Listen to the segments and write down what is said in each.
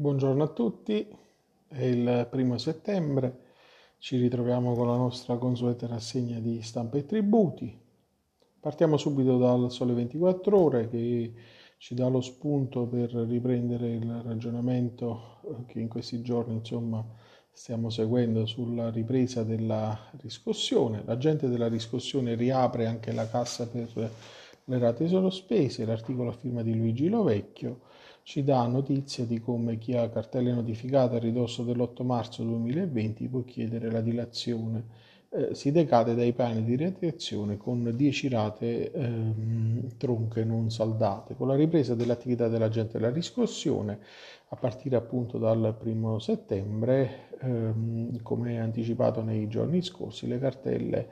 Buongiorno a tutti, è il primo settembre, ci ritroviamo con la nostra consueta rassegna di stampa e tributi. Partiamo subito dal Sole 24 ore che ci dà lo spunto per riprendere il ragionamento che in questi giorni insomma stiamo seguendo sulla ripresa della riscossione. L'agente della riscossione riapre anche la cassa per le rate solo spese, l'articolo a firma di Luigi Lovecchio ci dà notizia di come chi ha cartelle notificate a ridosso dell'8 marzo 2020 può chiedere la dilazione. Eh, si decade dai piani di retriazione con 10 rate ehm, tronche non saldate. Con la ripresa dell'attività dell'agente della riscossione, a partire appunto dal primo settembre, ehm, come anticipato nei giorni scorsi, le cartelle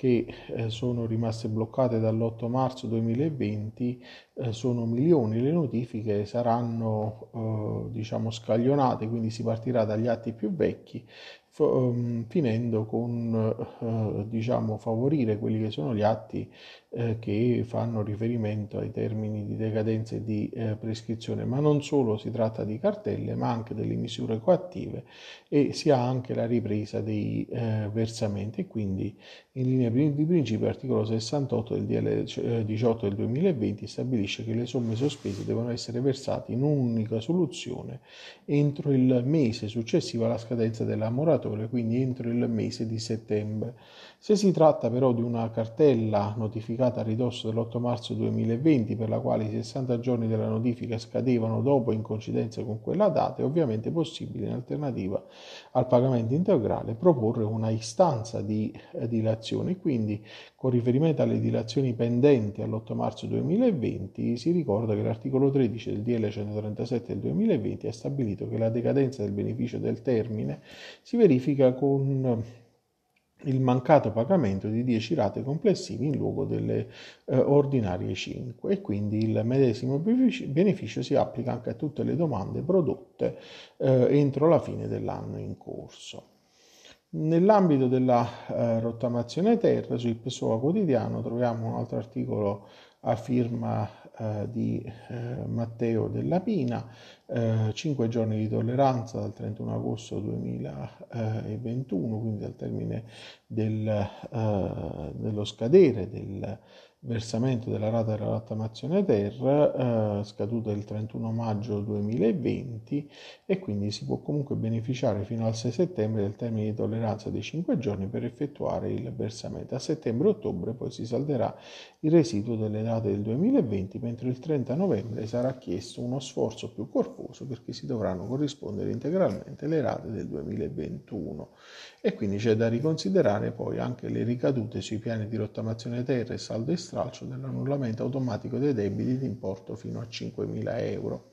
che eh, sono rimaste bloccate dall'8 marzo 2020 eh, sono milioni, le notifiche saranno eh, diciamo scaglionate, quindi si partirà dagli atti più vecchi finendo con eh, diciamo, favorire quelli che sono gli atti eh, che fanno riferimento ai termini di decadenza e di eh, prescrizione, ma non solo si tratta di cartelle, ma anche delle misure coattive e si ha anche la ripresa dei versamenti. Quindi, in linea di principio, l'articolo 68 del DL 18 del 2020 stabilisce che le somme sospese devono essere versate in un'unica soluzione entro il mese successivo alla scadenza della moratoria lavoratore, quindi entro il mese di settembre. Se si tratta però di una cartella notificata a ridosso dell'8 marzo 2020 per la quale i 60 giorni della notifica scadevano dopo in coincidenza con quella data, è ovviamente possibile in alternativa al pagamento integrale proporre una istanza di eh, dilazione. Quindi con riferimento alle dilazioni pendenti all'8 marzo 2020 si ricorda che l'articolo 13 del DL 137 del 2020 ha stabilito che la decadenza del beneficio del termine si verifica con il mancato pagamento di 10 rate complessive in luogo delle eh, ordinarie 5 e quindi il medesimo beneficio si applica anche a tutte le domande prodotte eh, entro la fine dell'anno in corso. Nell'ambito della eh, rottamazione terra sul PSOA quotidiano troviamo un altro articolo a firma eh, di eh, Matteo Della Pina, eh, 5 giorni di tolleranza dal 31 agosto 2021, quindi al termine del, eh, dello scadere del versamento della rata della rottamazione ter eh, scaduta il 31 maggio 2020 e quindi si può comunque beneficiare fino al 6 settembre del termine di tolleranza dei 5 giorni per effettuare il versamento. A settembre-ottobre poi si salderà il residuo delle date del 2020 mentre il 30 novembre sarà chiesto uno sforzo più corposo perché si dovranno corrispondere integralmente le rate del 2021 e quindi c'è da riconsiderare poi anche le ricadute sui piani di rottamazione terra e saldo esterno stralcio dell'annullamento automatico dei debiti di importo fino a 5.000 euro.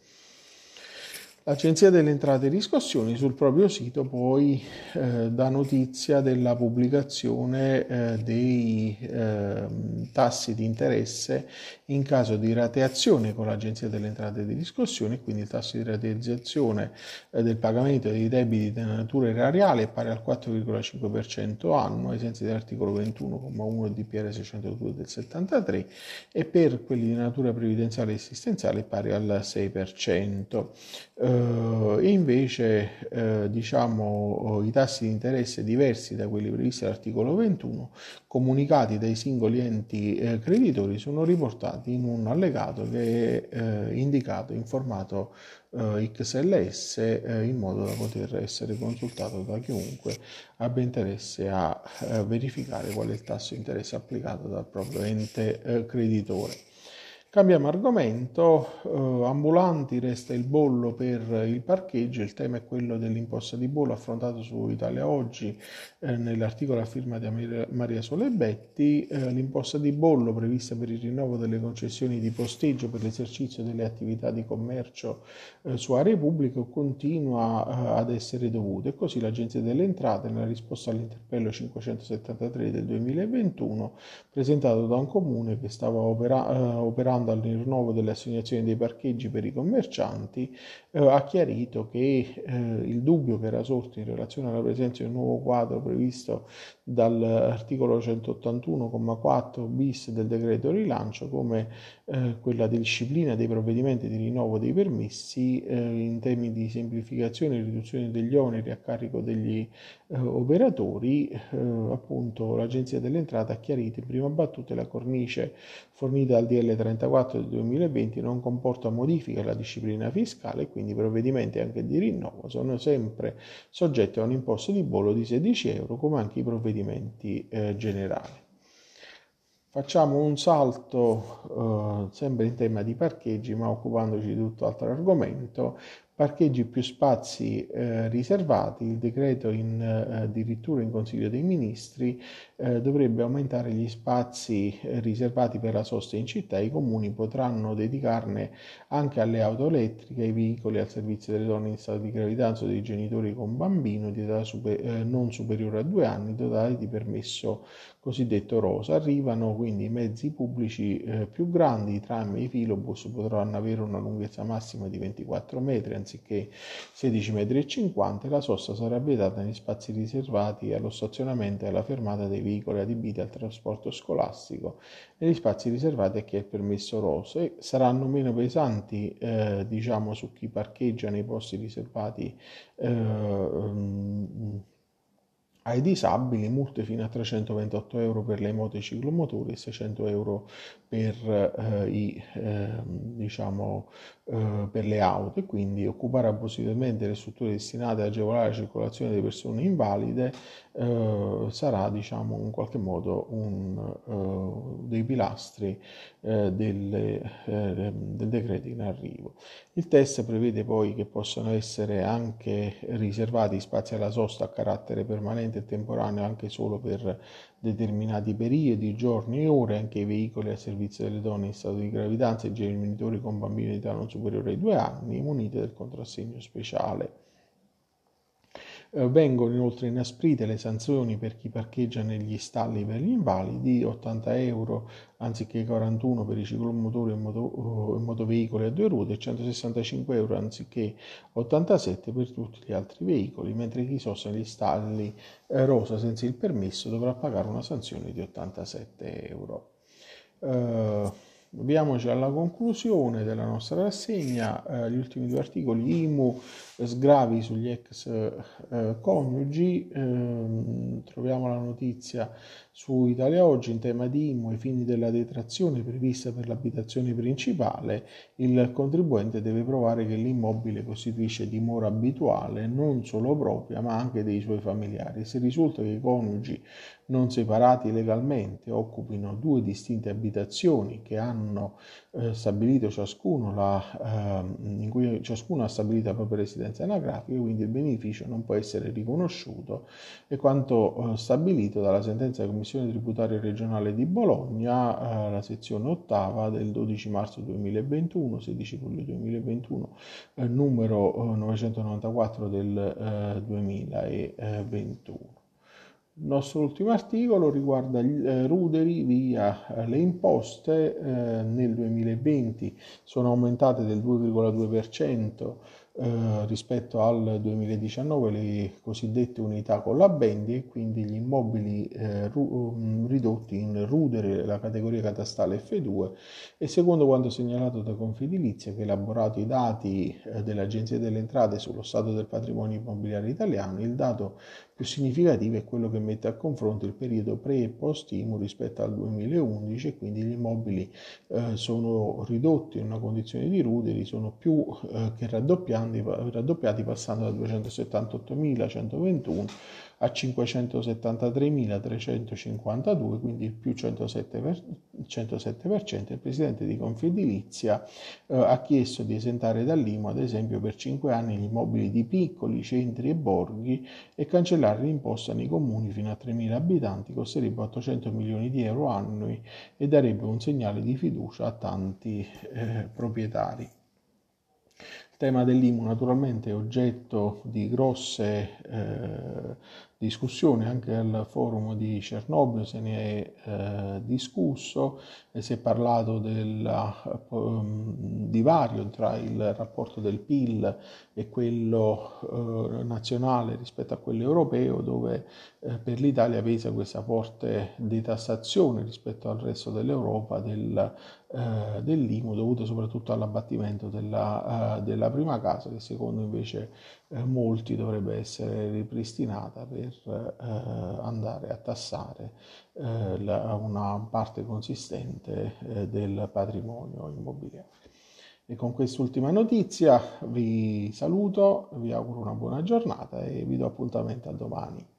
L'Agenzia delle Entrate e Riscossioni sul proprio sito poi eh, dà notizia della pubblicazione eh, dei eh, tassi di interesse in caso di rateazione con l'Agenzia delle Entrate e Riscossioni, quindi il tasso di rateizzazione eh, del pagamento dei debiti di natura erariale è pari al 4,5% annuo ai sensi dell'articolo 21,1 DPR 602 del 73 e per quelli di natura previdenziale e assistenziale è pari al 6% eh, e invece eh, diciamo, i tassi di interesse diversi da quelli previsti dall'articolo 21 comunicati dai singoli enti eh, creditori sono riportati in un allegato che è eh, indicato in formato eh, XLS eh, in modo da poter essere consultato da chiunque abbia interesse a verificare qual è il tasso di interesse applicato dal proprio ente creditore. Cambiamo argomento, uh, ambulanti resta il bollo per il parcheggio, il tema è quello dell'imposta di bollo affrontato su Italia Oggi eh, nell'articolo a firma di Maria Solebetti, eh, l'imposta di bollo prevista per il rinnovo delle concessioni di posteggio per l'esercizio delle attività di commercio eh, su aree pubbliche continua eh, ad essere dovuta e così l'Agenzia delle Entrate nella risposta all'interpello 573 del 2021 presentato da un comune che stava opera- eh, operando partecipando al rinnovo delle assegnazioni dei parcheggi per i commercianti, eh, ha chiarito che eh, il dubbio che era sorto in relazione alla presenza di un nuovo quadro previsto dall'articolo 181,4 bis del decreto rilancio come eh, quella di disciplina dei provvedimenti di rinnovo dei permessi eh, in temi di semplificazione e riduzione degli oneri a carico degli eh, operatori, eh, appunto l'Agenzia delle Entrate ha chiarito in prima battuta la cornice fornita dal DL 34 del 2020 non comporta modifiche alla disciplina fiscale e quindi i provvedimenti anche di rinnovo sono sempre soggetti a un imposto di bollo di 16 euro come anche i provvedimenti eh, generali. Facciamo un salto eh, sempre in tema di parcheggi, ma occupandoci di tutto altro argomento, parcheggi più spazi eh, riservati, il decreto in, eh, addirittura in Consiglio dei Ministri eh, dovrebbe aumentare gli spazi eh, riservati per la sosta in città, i comuni potranno dedicarne anche alle auto elettriche, ai veicoli al servizio delle donne in stato di gravidanza o dei genitori con bambino di età super, eh, non superiore a due anni dotati di permesso cosiddetto rosa. Arrivano quindi i mezzi pubblici eh, più grandi, i tram e i filobus potranno avere una lunghezza massima di 24 metri anziché 16,50 metri e la sosta sarà vietata negli spazi riservati allo stazionamento e alla fermata dei veicoli adibiti al trasporto scolastico. E gli spazi riservati a chi ha il permesso rosa e saranno meno pesanti eh, diciamo su chi parcheggia nei posti riservati eh, um, ai disabili, multe fino a 328 euro per le moto e ciclomotori e 600 euro per, eh, i, eh, diciamo, eh, per le auto e quindi occupare appositamente le strutture destinate ad agevolare la circolazione delle persone invalide eh, sarà diciamo, in qualche modo un, eh, dei pilastri eh, delle, del decreto in arrivo. Il test prevede poi che possano essere anche riservati spazi alla sosta a carattere permanente e temporaneo anche solo per determinati periodi, giorni e ore, anche i veicoli a servizio delle donne in stato di gravidanza e genitori con bambini di età non superiore ai due anni, muniti del contrassegno speciale. Eh, vengono inoltre inasprite le sanzioni per chi parcheggia negli stalli per gli invalidi, 80 euro anziché 41 per i ciclomotori e moto, motoveicoli a due ruote e 165 euro anziché 87 per tutti gli altri veicoli, mentre chi sosta negli stalli eh, rosa senza il permesso dovrà pagare una sanzione di 87 euro. Uh, Avviamoci alla conclusione della nostra rassegna, eh, gli ultimi due articoli, IMU, sgravi sugli ex eh, coniugi, eh, troviamo la notizia su Italia Oggi in tema di IMU ai fini della detrazione prevista per l'abitazione principale, il contribuente deve provare che l'immobile costituisce dimora abituale non solo propria ma anche dei suoi familiari. Se risulta che i coniugi non separati legalmente occupino due distinte abitazioni che hanno eh, stabilito ciascuno la, eh, in cui ciascuno ha stabilito la propria residenza anagrafica, quindi il beneficio non può essere riconosciuto e quanto eh, stabilito dalla sentenza della Commissione tributaria regionale di Bologna, eh, la sezione ottava del 12 marzo 2021, 16 luglio 2021, eh, numero 994 del 2021. Il nostro ultimo articolo riguarda eh, ruderi via eh, le imposte eh, nel 2020 sono aumentate del 2,2% eh, rispetto al 2019 le cosiddette unità con la bendi e quindi gli immobili eh, ru- mm, ridotti in rudere la categoria catastale F2 e secondo quanto segnalato da Confedilizia che ha elaborato i dati eh, dell'Agenzia delle Entrate sullo stato del patrimonio immobiliare italiano, il dato più significativo è quello che mette a confronto il periodo pre e post IMU rispetto al 2011 e quindi gli immobili eh, sono ridotti in una condizione di ruderi, sono più eh, che raddoppiati, passando da 278.121 a 573.352, quindi il più 107%, 107%. Il presidente di Confedilizia eh, ha chiesto di esentare dall'IMU, ad esempio, per 5 anni gli immobili di piccoli centri e borghi e cancellare l'imposta nei comuni fino a 3.000 abitanti, costerebbe 800 milioni di euro annui e darebbe un segnale di fiducia a tanti eh, proprietari. Il tema dell'IMU naturalmente è oggetto di grosse eh, discussioni, anche al forum di Cernobbio se ne è eh, discusso si è parlato del um, divario tra il rapporto del PIL e quello eh, nazionale rispetto a quello europeo, dove eh, per l'Italia pesa questa forte detassazione rispetto al resto dell'Europa del, eh, dell'IMU dovuto soprattutto all'abbattimento della, della la prima casa che secondo invece eh, molti dovrebbe essere ripristinata per eh, andare a tassare eh, la, una parte consistente eh, del patrimonio immobiliare. E con quest'ultima notizia vi saluto, vi auguro una buona giornata e vi do appuntamento a domani.